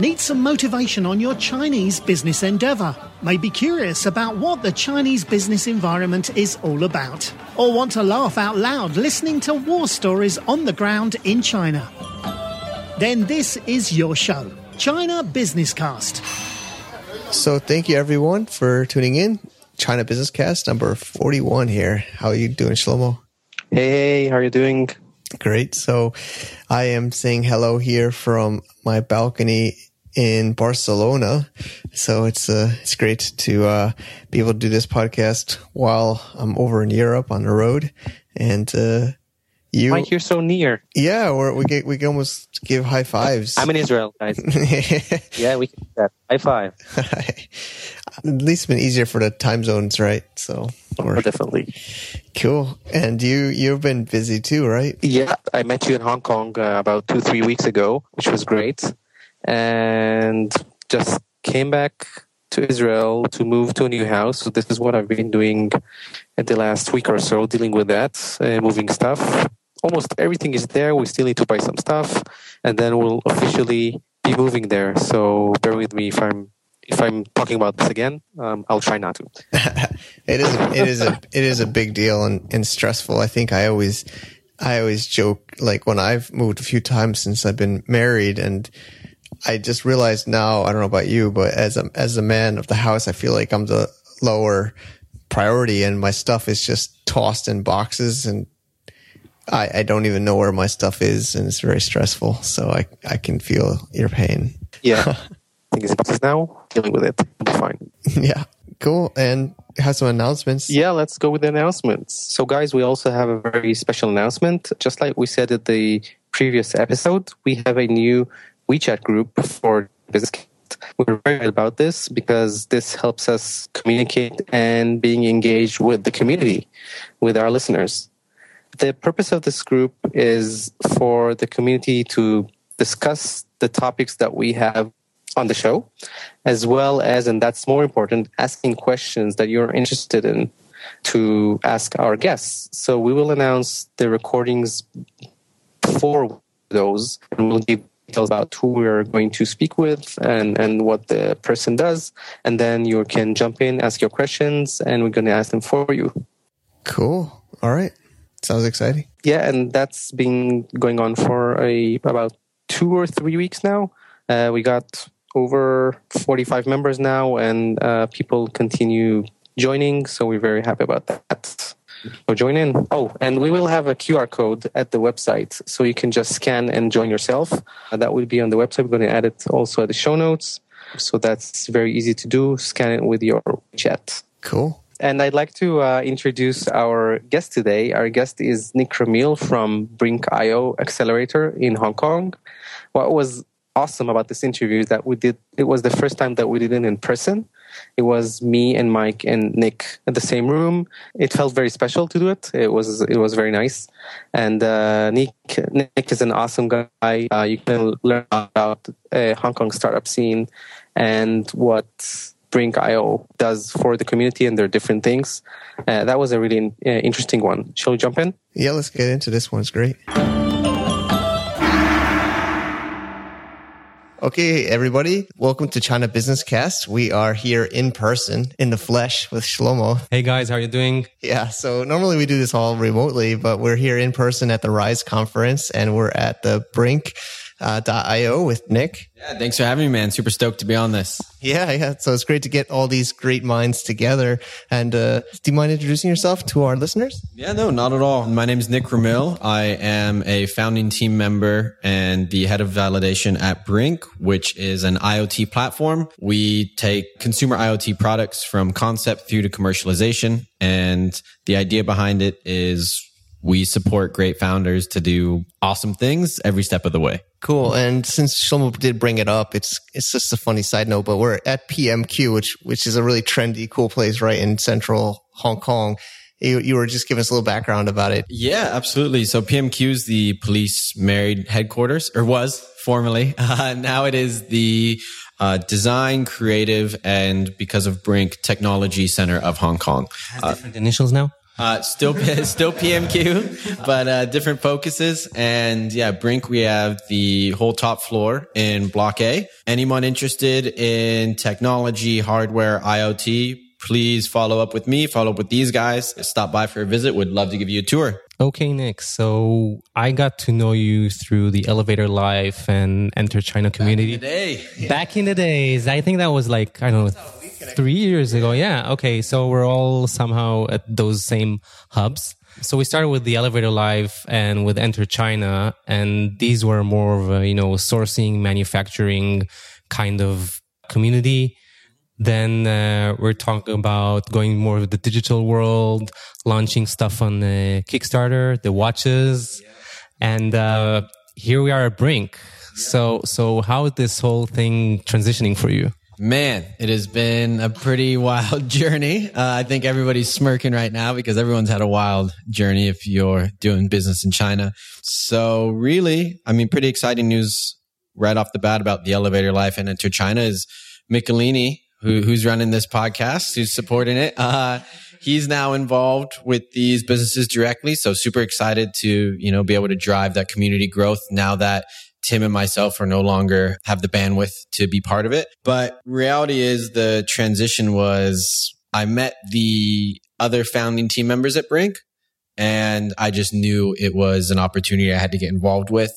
Need some motivation on your Chinese business endeavor? May be curious about what the Chinese business environment is all about? Or want to laugh out loud listening to war stories on the ground in China? Then this is your show, China Business Cast. So thank you everyone for tuning in. China Business Cast number 41 here. How are you doing, Shlomo? Hey, how are you doing? Great. So I am saying hello here from my balcony in Barcelona. So it's uh, it's great to uh, be able to do this podcast while I'm over in Europe on the road. And uh, you, Mike, you're so near. Yeah, we're, we get we can almost give high fives. I'm in Israel, guys. yeah, we can do that. High five. At least it's been easier for the time zones, right? So oh, definitely cool. And you you've been busy too, right? Yeah, I met you in Hong Kong uh, about two three weeks ago, which was great, and just came back to Israel to move to a new house. So this is what I've been doing in the last week or so, dealing with that, uh, moving stuff. Almost everything is there. We still need to buy some stuff, and then we'll officially be moving there. So bear with me if I'm if I'm talking about this again, um, I'll try not to. it is it is a it is a big deal and, and stressful. I think I always I always joke like when I've moved a few times since I've been married and I just realized now, I don't know about you, but as a as a man of the house, I feel like I'm the lower priority and my stuff is just tossed in boxes and I, I don't even know where my stuff is and it's very stressful. So I, I can feel your pain. Yeah. things boxes now, dealing with it. It'll be fine. yeah. Cool. And have some announcements. Yeah, let's go with the announcements. So, guys, we also have a very special announcement. Just like we said at the previous episode, we have a new WeChat group for business. We're very about this because this helps us communicate and being engaged with the community, with our listeners. The purpose of this group is for the community to discuss the topics that we have on the show, as well as, and that's more important, asking questions that you're interested in to ask our guests. So we will announce the recordings for those, and we'll give details about who we're going to speak with and, and what the person does. And then you can jump in, ask your questions, and we're going to ask them for you. Cool. All right. Sounds exciting. Yeah, and that's been going on for a about two or three weeks now. Uh, we got over 45 members now, and uh, people continue joining. So we're very happy about that. So join in. Oh, and we will have a QR code at the website, so you can just scan and join yourself. Uh, that will be on the website. We're going to add it also at the show notes, so that's very easy to do. Scan it with your chat. Cool. And I'd like to uh, introduce our guest today. Our guest is Nick Ramil from Brinc.io Accelerator in Hong Kong. What was awesome about this interview is that we did it was the first time that we did it in person it was me and mike and nick in the same room. It felt very special to do it. It was it was very nice. And uh, nick nick is an awesome guy. Uh, you can learn about a hong kong startup scene and what Brinc IO does for the community and their different things. Uh, that was a really uh, interesting one. Shall we jump in? Yeah let's get into this one. It's great Okay, everybody, welcome to China Business Cast. We are here in person, in the flesh with Shlomo. Hey guys, how are you doing? Yeah, so normally we do this all remotely, but we're here in person at the Rise conference and we're at the Brinc uh, .io with Nick. Yeah, thanks for having me, man. Super stoked to be on this. Yeah, yeah. So it's great to get all these great minds together. And uh, do you mind introducing yourself to our listeners? Yeah, no, not at all. My name is Nick Ramil. I am a founding team member and the head of validation at Brinc, which is an IoT platform. We take consumer IoT products from concept through to commercialization. And the idea behind it is we support great founders to do awesome things every step of the way. Cool. And since Shlomo did bring it up, it's it's just a funny side note, but we're at PMQ, which which is a really trendy, cool place right in central Hong Kong. You, you were just giving us a little background about it. Yeah, absolutely. So PMQ is the police married headquarters, or was formerly. Uh, now it is the uh, design, creative, and because of Brinc, technology center of Hong Kong. Has different initials now. Uh, still, still PMQ, but uh, different focuses. And yeah, Brinc, we have the whole top floor in Block A. Anyone interested in technology, hardware, IoT, please follow up with me, follow up with these guys, stop by for a visit. Would love to give you a tour. Okay, Nick. So I got to know you through the Elevator Life and Enter China community. Back in the day. Yeah. Back in the days. I think that was like, I don't know, three years ago. Yeah. Okay. So we're all somehow at those same hubs. So we started with the Elevator Life and with Enter China. And these were more of a, you know, sourcing, manufacturing kind of community. Then uh, we're talking about going more of the digital world, launching stuff on the Kickstarter, the watches, and uh, here we are at Brinc. So, so how is this whole thing transitioning for you? Man, it has been a pretty wild journey. Uh, I think everybody's smirking right now because everyone's had a wild journey if you're doing business in China. So really, I mean, pretty exciting news right off the bat about the elevator life and enter China is Michelini who, who's running this podcast, who's supporting it. Uh, he's now involved with these businesses directly. So super excited to, you know, be able to drive that community growth now that Tim and myself are no longer have the bandwidth to be part of it. But reality is the transition was I met the other founding team members at Brinc and I just knew it was an opportunity I had to get involved with.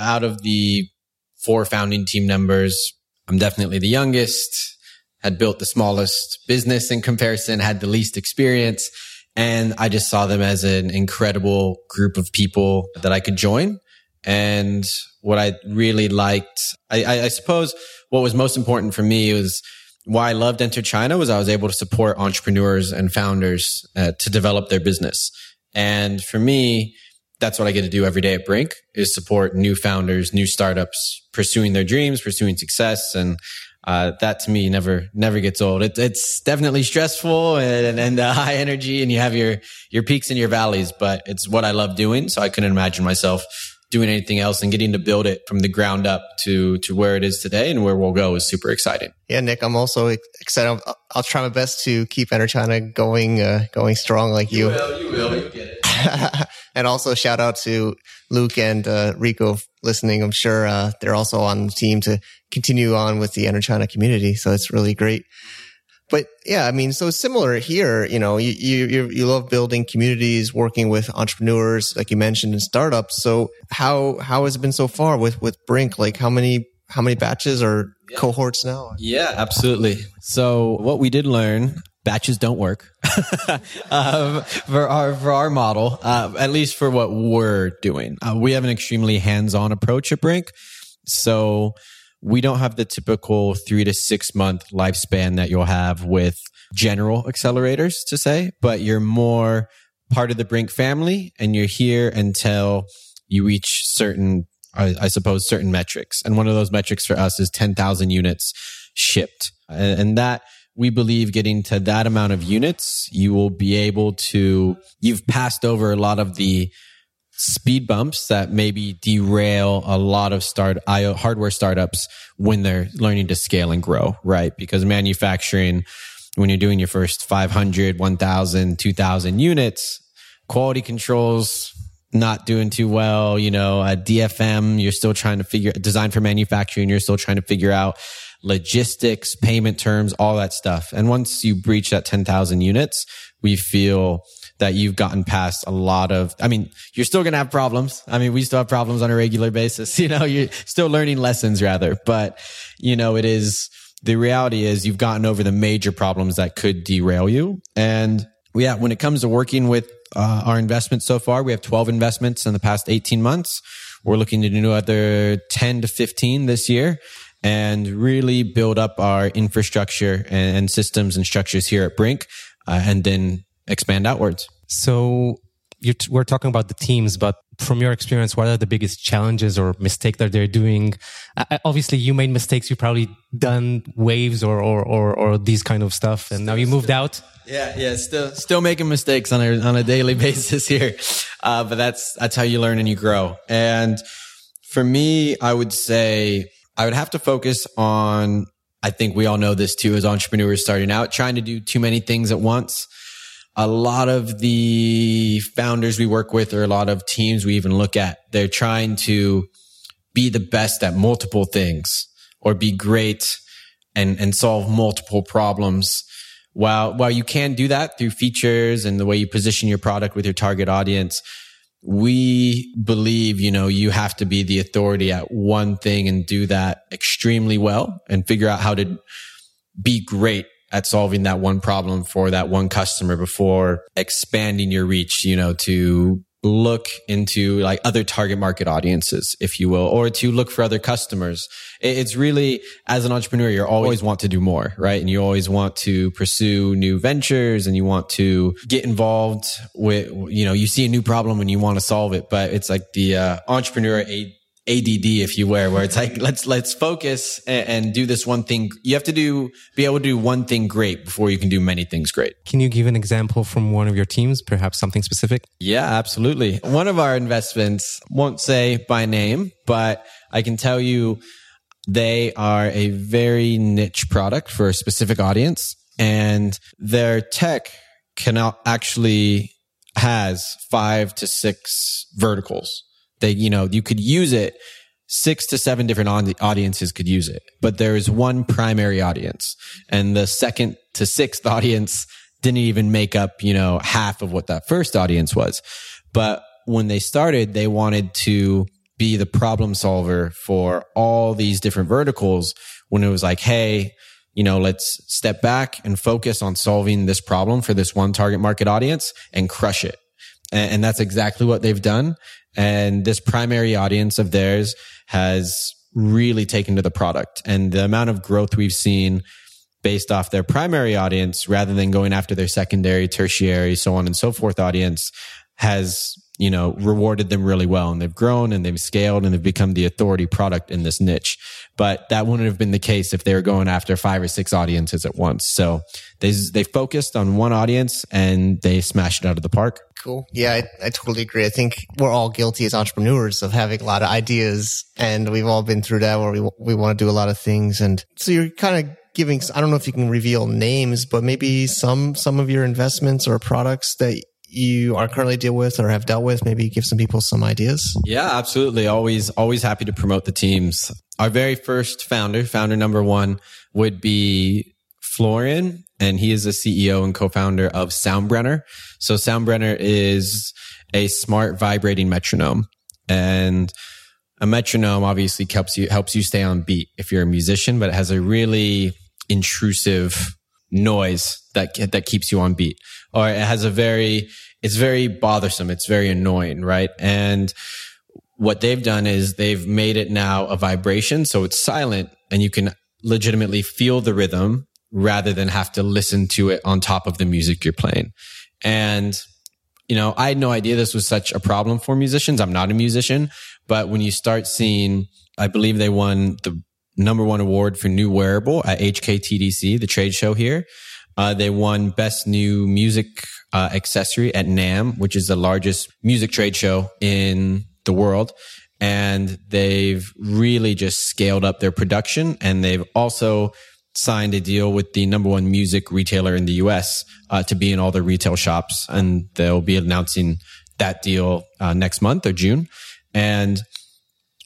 Out of the four founding team members, I'm definitely the youngest had built the smallest business in comparison, had the least experience. And I just saw them as an incredible group of people that I could join. And what I really liked, I, I, suppose what was most important for me was why I loved Enter China was I was able to support entrepreneurs and founders uh, to develop their business. And for me, that's what I get to do every day at Brinc is support new founders, new startups, pursuing their dreams, pursuing success. And uh, that to me never never gets old. It, it's definitely stressful and, and uh, high energy, and you have your your peaks and your valleys. But it's what I love doing, so I couldn't imagine myself doing anything else and getting to build it from the ground up to to where it is today and where we'll go is super exciting. Yeah, Nick, I'm also excited. I'll, I'll try my best to keep Enter China going uh, going strong like you. You will, you will, you get it. and also shout out to Luke and uh, Rico listening. I'm sure uh, they're also on the team to continue on with the Enter China community. So it's really great. But yeah, I mean, so similar here, you know, you, you, you love building communities, working with entrepreneurs, like you mentioned in startups. So how, how has it been so far with, with Brinc? Like how many, how many batches or yeah. cohorts now? Yeah, absolutely. So what we did learn batches don't work um, for our for our model, uh, at least for what we're doing. Uh, we have an extremely hands-on approach at Brinc, so we don't have the typical three to six month lifespan that you'll have with general accelerators to say, but you're more part of the Brinc family, and you're here until you reach certain, I, I suppose, certain metrics. And one of those metrics for us is ten thousand units shipped, and, and that we believe getting to that amount of units, you will be able to, you've passed over a lot of the speed bumps that maybe derail a lot of start hardware startups when they're learning to scale and grow, right? Because manufacturing, when you're doing your first 500, 1000, 2000 units, quality controls, not doing too well, you know, a DFM, you're still trying to figure design for manufacturing, you're still trying to figure out logistics, payment terms, all that stuff. And once you breach that 10,000 units, we feel that you've gotten past a lot of, I mean, you're still going to have problems. I mean, we still have problems on a regular basis. You know, you're still learning lessons rather, but you know, it is, the reality is you've gotten over the major problems that could derail you. And yeah, when it comes to working with uh, our investments so far, we have 12 investments in the past 18 months. We're looking to do another 10 to 15 this year and really build up our infrastructure and, systems and structures here at Brinc, uh, and then expand outwards. So t- we're talking about the teams, but from your experience, what are the biggest challenges or mistakes that they're doing? Uh, obviously, you made mistakes. You probably done waves or, or, or, or these kind of stuff, and now you moved out. Yeah, yeah, still, still making mistakes on a, on a daily basis here. Uh, but that's, that's how you learn and you grow. And for me, I would say I would have to focus on, I think we all know this too as entrepreneurs starting out, trying to do too many things at once. A lot of the founders we work with or a lot of teams we even look at, they're trying to be the best at multiple things or be great and, and solve multiple problems. While, while you can do that through features and the way you position your product with your target audience, we believe, you know, you have to be the authority at one thing and do that extremely well and figure out how to be great at solving that one problem for that one customer before expanding your reach, you know, to look into like other target market audiences, if you will, or to look for other customers. It's really, as an entrepreneur, you always want to do more, right? And you always want to pursue new ventures and you want to get involved with, you know, you see a new problem and you want to solve it, but it's like the uh, entrepreneur ADD, if you will, where it's like, let's, let's focus and, and, do this one thing. You have to do, be able to do one thing great before you can do many things great. Can you give an example from one of your teams, perhaps something specific? Yeah, absolutely. One of our investments won't say by name, but I can tell you they are a very niche product for a specific audience and their tech cannot actually has five to six verticals they, you know, you could use it. Six to seven different audiences could use it, but there is one primary audience and the second to sixth audience didn't even make up, you know, half of what that first audience was. But when they started, they wanted to be the problem solver for all these different verticals when it was like, Hey, you know, let's step back and focus on solving this problem for this one target market audience and crush it. And, that's exactly what they've done. And this primary audience of theirs has really taken to the product. And the amount of growth we've seen based off their primary audience rather than going after their secondary, tertiary, so on and so forth audience has you know, rewarded them really well and they've grown and they've scaled and they've become the authority product in this niche. But that wouldn't have been the case if they were going after five or six audiences at once. So they, they focused on one audience and they smashed it out of the park. Cool. Yeah, I, I totally agree. I think we're all guilty as entrepreneurs of having a lot of ideas and we've all been through that where we, we want to do a lot of things. And so you're kind of giving, I don't know if you can reveal names, but maybe some, some of your investments or products that you are currently deal with or have dealt with? Maybe give some people some ideas. Yeah, absolutely. Always, always happy to promote the teams. Our very first founder, founder number one would be Florian, and he is the CEO and co-founder of Soundbrenner. So Soundbrenner is a smart vibrating metronome and a metronome obviously helps you, helps you stay on beat if you're a musician, but it has a really intrusive noise that, that keeps you on beat or it has a very, it's very bothersome. It's very annoying, right? And what they've done is they've made it now a vibration. So it's silent and you can legitimately feel the rhythm rather than have to listen to it on top of the music you're playing. And, you know, I had no idea this was such a problem for musicians. I'm not a musician, but when you start seeing, I believe they won the number one award for new wearable at HKTDC, the trade show here. Uh, they won Best New Music uh, Accessory at NAMM, which is the largest music trade show in the world. And they've really just scaled up their production. And they've also signed a deal with the number one music retailer in the US uh, to be in all their retail shops. And they'll be announcing that deal uh, next month or June. And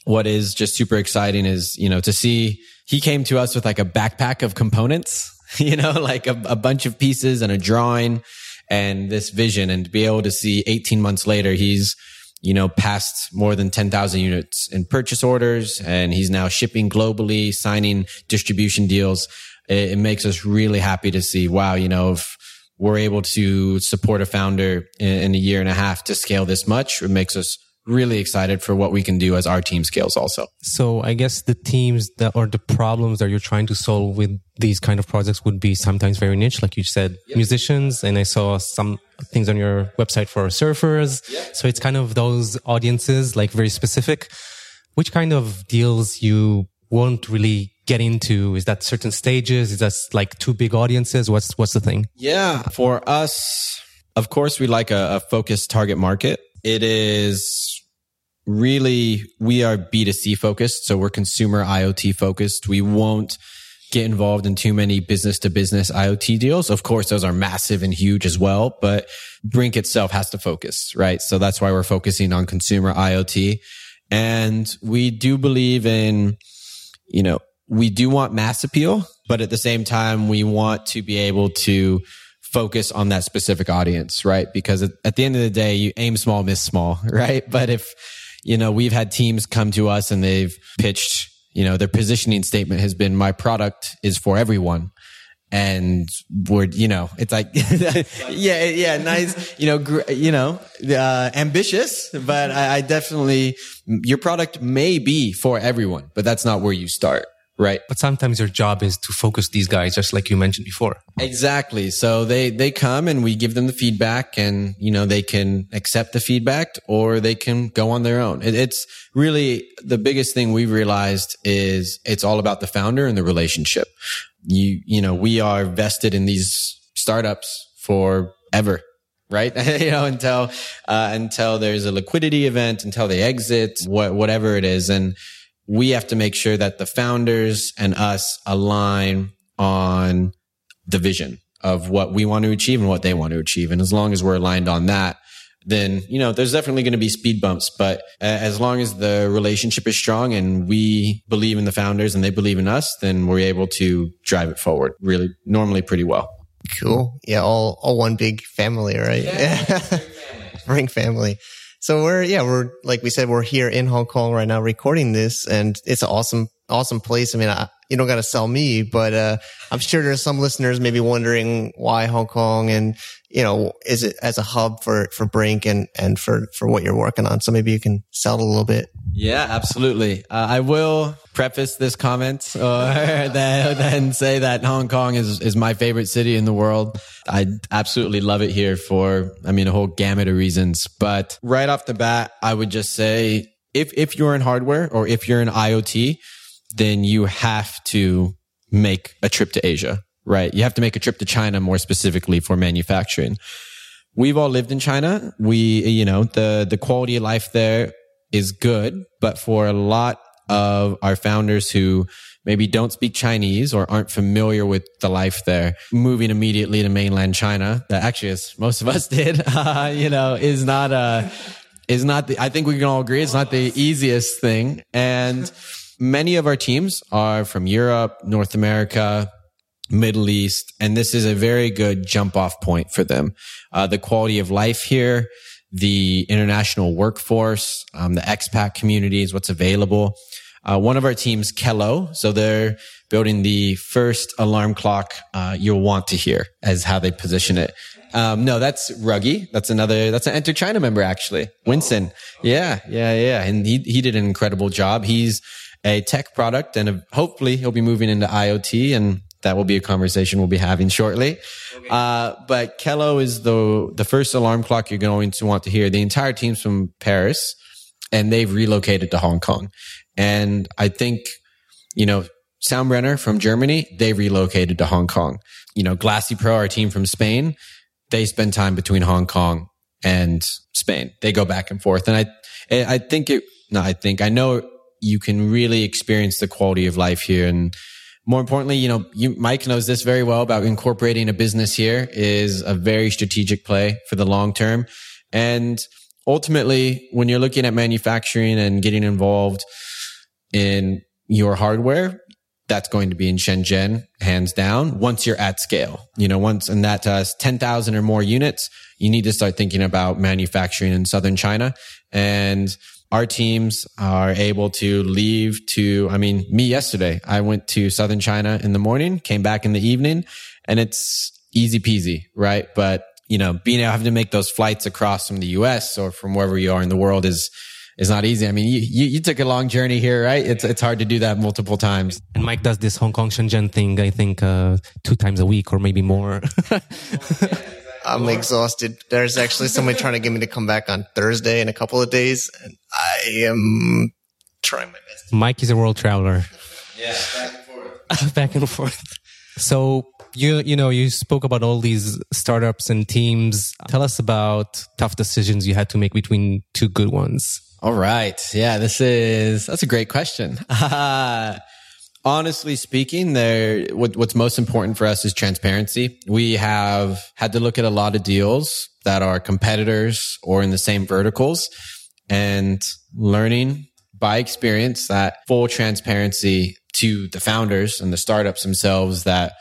what is just super exciting is, you know, to see he came to us with like a backpack of components you know, like a, a bunch of pieces and a drawing and this vision and to be able to see 18 months later, he's, you know, passed more than 10,000 units in purchase orders and he's now shipping globally, signing distribution deals. It, it makes us really happy to see, wow, you know, if we're able to support a founder in, in a year and a half to scale this much, it makes us really excited for what we can do as our team scales also. So I guess the teams that or the problems that you're trying to solve with these kind of projects would be sometimes very niche, like you said, yep. musicians. And I saw some things on your website for surfers. Yep. So it's kind of those audiences, like very specific. Which kind of deals you won't really get into? Is that certain stages? Is that like two big audiences? What's, what's the thing? Yeah. For us, of course, we like a, a focused target market. It is really, we are B2C focused. So we're consumer IoT focused. We won't get involved in too many business to business IoT deals. Of course, those are massive and huge as well, but Brinc itself has to focus, right? So that's why we're focusing on consumer IoT. And we do believe in, you know, we do want mass appeal, but at the same time, we want to be able to focus on that specific audience, right? Because at, the end of the day, you aim small, miss small, right? But if, you know, we've had teams come to us and they've pitched, you know, their positioning statement has been, my product is for everyone. And we're, you know, it's like, yeah, yeah, nice, you know, gr- you know, uh, ambitious, but I, I definitely, your product may be for everyone, but that's not where you start. Right. But sometimes your job is to focus these guys, just like you mentioned before. Exactly. So they, they come and we give them the feedback and, you know, they can accept the feedback or they can go on their own. It, it's really the biggest thing we've realized is it's all about the founder and the relationship. You, you know, we are vested in these startups forever right? you know, until, uh, until there's a liquidity event, until they exit, what, whatever it is. And, we have to make sure that the founders and us align on the vision of what we want to achieve and what they want to achieve. And as long as we're aligned on that, then, you know, there's definitely going to be speed bumps, but as long as the relationship is strong and we believe in the founders and they believe in us, then we're able to drive it forward really normally pretty well. Cool. Yeah. All, all one big family, right? Yeah. Ring family. So we're, yeah, we're, like we said, we're here in Hong Kong right now recording this and it's an awesome, awesome place. I mean, I, you don't got to sell me, but, uh, I'm sure there's some listeners maybe wondering why Hong Kong and, you know, is it as a hub for, for Brinc and, and for, for what you're working on? So maybe you can sell it a little bit. Yeah, absolutely. Uh, I will preface this comment or then say that Hong Kong is, is my favorite city in the world. I absolutely love it here for, I mean, a whole gamut of reasons. But right off the bat, I would just say if, if you're in hardware or if you're in IoT, then you have to make a trip to Asia, right? You have to make a trip to China more specifically for manufacturing. We've all lived in China. We, you know, the, the quality of life there is good, but for a lot of our founders who maybe don't speak Chinese or aren't familiar with the life there, moving immediately to mainland China, that actually, as most of us did, uh, you know, is not a, is not the, I think we can all agree it's not the easiest thing. And many of our teams are from Europe, North America, Middle East, and this is a very good jump off point for them. Uh, the quality of life here, the international workforce, um, the expat communities, what's available. Uh, one of our teams, Kello, so they're building the first alarm clock uh, you'll want to hear, as how they position it. Um, no, that's Ruggie. That's another. That's an Enter China member, actually. Winston. Yeah, yeah, yeah. And he he did an incredible job. He's a tech product, and a, hopefully he'll be moving into IoT and that will be a conversation we'll be having shortly. Okay. Uh, but Kello is the the first alarm clock you're going to want to hear. The entire team's from Paris, and they've relocated to Hong Kong. And I think, you know, Soundbrenner from Germany, they relocated to Hong Kong. You know, Glassy Pro, our team from Spain, they spend time between Hong Kong and Spain. They go back and forth. And I, I think it, no, I think I know you can really experience the quality of life here and more importantly, you know, you, Mike knows this very well about incorporating a business here is a very strategic play for the long term. And ultimately, when you're looking at manufacturing and getting involved in your hardware, that's going to be in Shenzhen, hands down, once you're at scale. You know, once, and that uh, 10,000 or more units, you need to start thinking about manufacturing in southern China. And our teams are able to leave to, I mean, me yesterday, I went to southern China in the morning, came back in the evening and it's easy peasy, right? But, you know, being able to to make those flights across from the US or from wherever you are in the world is, is not easy. I mean, you, you, you, took a long journey here, right? It's, it's hard to do that multiple times. And Mike does this Hong Kong Shenzhen thing, I think, uh, two times a week or maybe more. I'm exhausted. There's actually somebody trying to get me to come back on Thursday in a couple of days, and I am trying my best. Mike is a world traveler. Yeah, back and forth. back and forth. So you you know you spoke about all these startups and teams. Tell us about tough decisions you had to make between two good ones. All right. Yeah, this is that's a great question. honestly speaking, there what, what's most important for us is transparency. We have had to look at a lot of deals that are competitors or in the same verticals and learning by experience that full transparency to the founders and the startups themselves that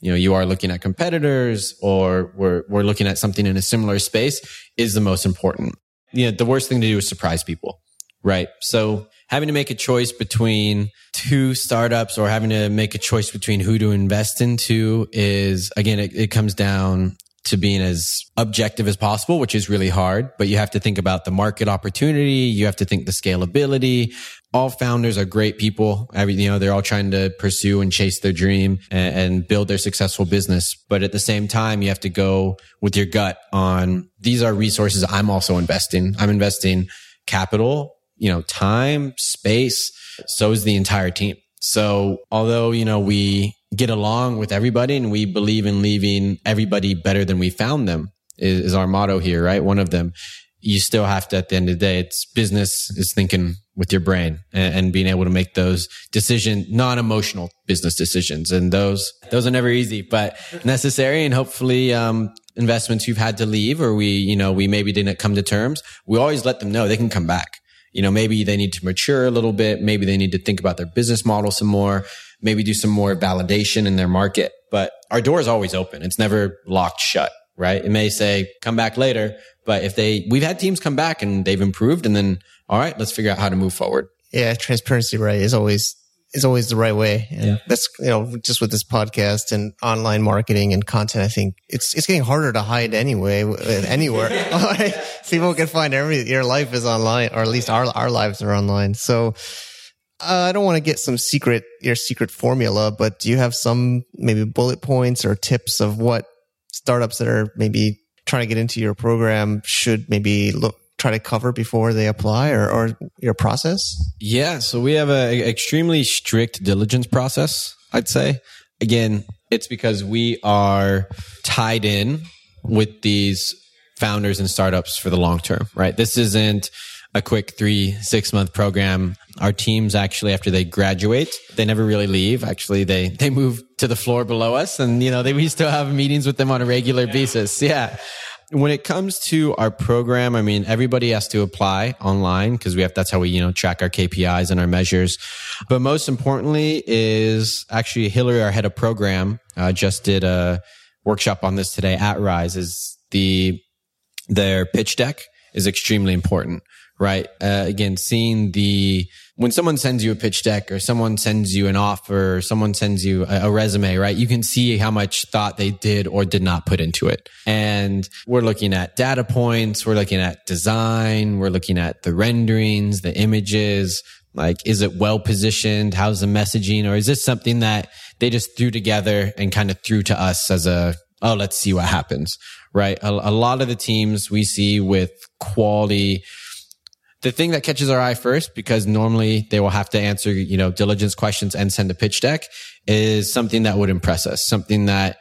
you know you are looking at competitors or we're we're looking at something in a similar space is the most important. You know, the worst thing to do is surprise people, right? So having to make a choice between two startups or having to make a choice between who to invest into is again it, it comes down to being as objective as possible, which is really hard, but you have to think about the market opportunity. You have to think the scalability. All founders are great people. You know, they're all trying to pursue and chase their dream and, and build their successful business. But at the same time, you have to go with your gut on these are resources I'm also investing. I'm investing capital, you know, time, space. So is the entire team. So although, you know, we get along with everybody and we believe in leaving everybody better than we found them is, is, our motto here, right? One of them. You still have to, at the end of the day, it's business is thinking with your brain and, and being able to make those decision, non-emotional business decisions. And those, those are never easy, but necessary. And hopefully, um, investments you've had to leave or we, you know, we maybe didn't come to terms. We always let them know they can come back. You know, maybe they need to mature a little bit. Maybe they need to think about their business model some more maybe do some more validation in their market. But our door is always open. It's never locked shut, right? It may say come back later, but if they, we've had teams come back and they've improved and then, all right, let's figure out how to move forward. Yeah. Transparency, right, is always, is always the right way. And yeah. that's, you know, just with this podcast and online marketing and content, I think it's, it's getting harder to hide anyway, anywhere. People can find every, your life is online, or at least our, our lives are online. So, uh, I don't want to get some secret, your secret formula, but do you have some maybe bullet points or tips of what startups that are maybe trying to get into your program should maybe look, try to cover before they apply or, or your process? Yeah. So we have an extremely strict diligence process, I'd say. Again, it's because we are tied in with these founders and startups for the long term, right? This isn't a quick three, six month program. Our teams actually, after they graduate, they never really leave. Actually, they, they move to the floor below us and, you know, they, we still have meetings with them on a regular yeah. basis. Yeah. When it comes to our program, I mean, everybody has to apply online because we have, that's how we, you know, track our KPIs and our measures. But most importantly is actually Hillary, our head of program, uh, just did a workshop on this today at Rise is the, their pitch deck is extremely important right? Uh, again, seeing the, when someone sends you a pitch deck or someone sends you an offer or someone sends you a, a, resume, right? You can see how much thought they did or did not put into it. And we're looking at data points. We're looking at design. We're looking at the renderings, the images. Like, is it well positioned? How's the messaging? Or is this something that they just threw together and kind of threw to us as a, oh, let's see what happens, right? A, a lot of the teams we see with quality the thing that catches our eye first, because normally they will have to answer, you know, diligence questions and send a pitch deck is something that would impress us, something that,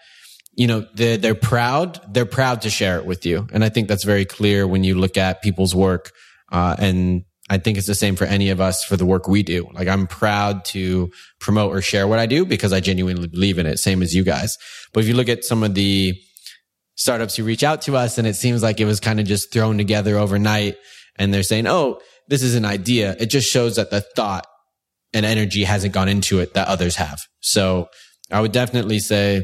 you know, they're, they're proud, they're proud to share it with you. And I think that's very clear when you look at people's work. Uh, and I think it's the same for any of us for the work we do. Like I'm proud to promote or share what I do because I genuinely believe in it, same as you guys. But if you look at some of the startups who reach out to us and it seems like it was kind of just thrown together overnight, and they're saying, oh, this is an idea. It just shows that the thought and energy hasn't gone into it that others have. So I would definitely say,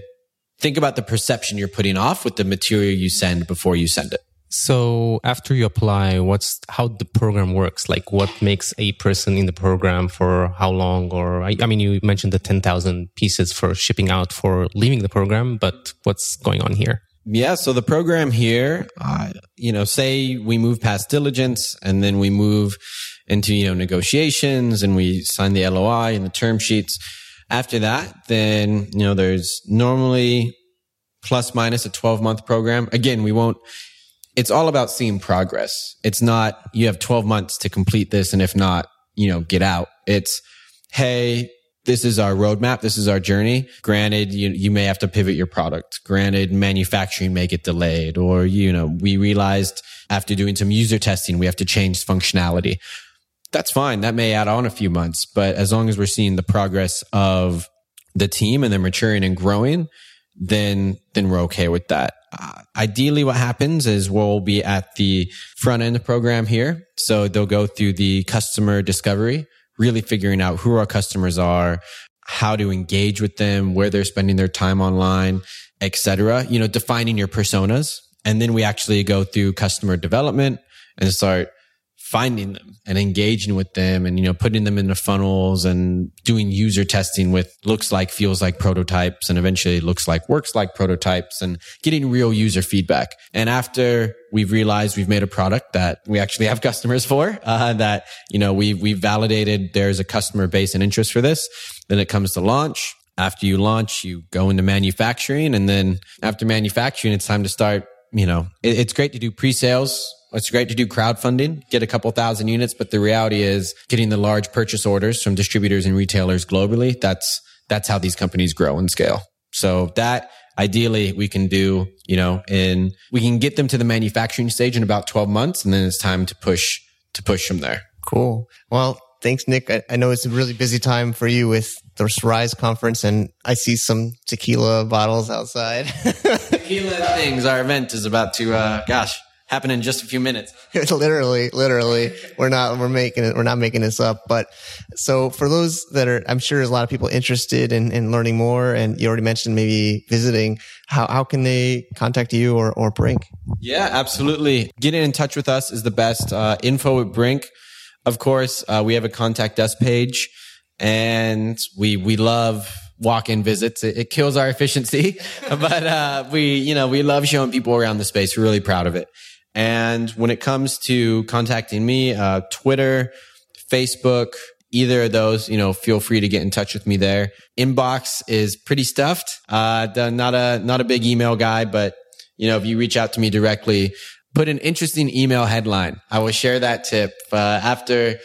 think about the perception you're putting off with the material you send before you send it. So after you apply, what's how the program works? Like what makes a person in the program for how long? Or I, I mean, you mentioned the 10,000 pieces for shipping out for leaving the program, but what's going on here? Yeah. So the program here, uh, you know, say we move past diligence and then we move into, you know, negotiations and we sign the LOI and the term sheets. After that, then, you know, there's normally plus minus a 12 month program. Again, we won't, it's all about seeing progress. It's not, you have 12 months to complete this. And if not, you know, get out. It's, Hey, this is our roadmap. This is our journey. Granted, you, you may have to pivot your product. Granted, manufacturing may get delayed or, you know, we realized after doing some user testing, we have to change functionality. that's fine. That may add on a few months, but as long as we're seeing the progress of the team and they're maturing and growing, then then we're okay with that. Uh, ideally, what happens is we'll be at the front end of the program here, so they'll go through the customer discovery, really figuring out who our customers are, how to engage with them, where they're spending their time online, etc. You know, defining your personas, and then we actually go through customer development and start finding them and engaging with them and, you know, putting them into funnels and doing user testing with looks like, feels like prototypes and eventually looks like, works like prototypes and getting real user feedback. And after we've realized we've made a product that we actually have customers for, uh, that, you know, we've, we've validated there's a customer base and interest for this. Then it comes to launch. After you launch, you go into manufacturing. And then after manufacturing, it's time to start, you know, it, it's great to do pre-sales it's great to do crowdfunding, get a couple thousand units, but the reality is getting the large purchase orders from distributors and retailers globally. That's, that's how these companies grow and scale. So that ideally we can do, you know, in, we can get them to the manufacturing stage in about 12 months and then it's time to push, to push from there. Cool. Well, thanks, Nick. I, I know it's a really busy time for you with the Rise conference and I see some tequila bottles outside. tequila things. Our event is about to, uh, gosh, happen in just a few minutes. literally, literally, we're not we're making it we're not making this up. But so for those that are, I'm sure there's a lot of people interested in, in learning more, and you already mentioned maybe visiting. How how can they contact you or or Brinc? Yeah, absolutely. Getting in touch with us is the best. Uh, info at Brinc. Of course, uh, we have a contact us page, and we we love walk-in visits. It, it kills our efficiency, but uh, we, you know, we love showing people around the space. We're really proud of it. And when it comes to contacting me, uh, Twitter, Facebook, either of those, you know, feel free to get in touch with me there. Inbox is pretty stuffed. Uh, not a, not a big email guy, but you know, if you reach out to me directly, put an interesting email headline. I will share that tip. Uh, after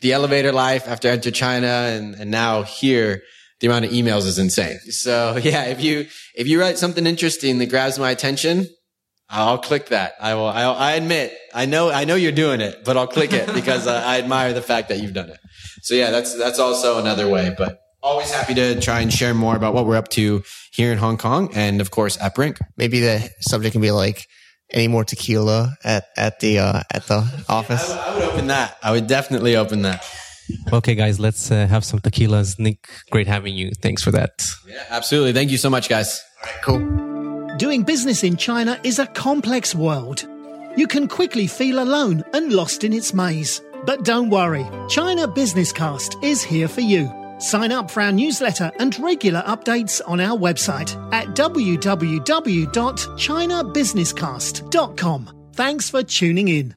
the elevator life, after Enter China and, and now here, the amount of emails is insane. So yeah, if you, if you write something interesting that grabs my attention, I'll click that. I will. I, I, admit, I know, I know you're doing it, but I'll click it because uh, I admire the fact that you've done it. So yeah, that's that's also another way. But always happy to try and share more about what we're up to here in Hong Kong, and of course at Brinc. Maybe the subject can be like any more tequila at at the uh, at the office. Yeah, I, I, would open that. I would definitely open that. Okay, guys, let's uh, have some tequilas. Nick, great having you. Thanks for that. Yeah, absolutely. Thank you so much, guys. All right, cool. Doing business in China is a complex world. You can quickly feel alone and lost in its maze. But don't worry, China Business Cast is here for you. Sign up for our newsletter and regular updates on our website at www.chinabusinesscast.com. Thanks for tuning in.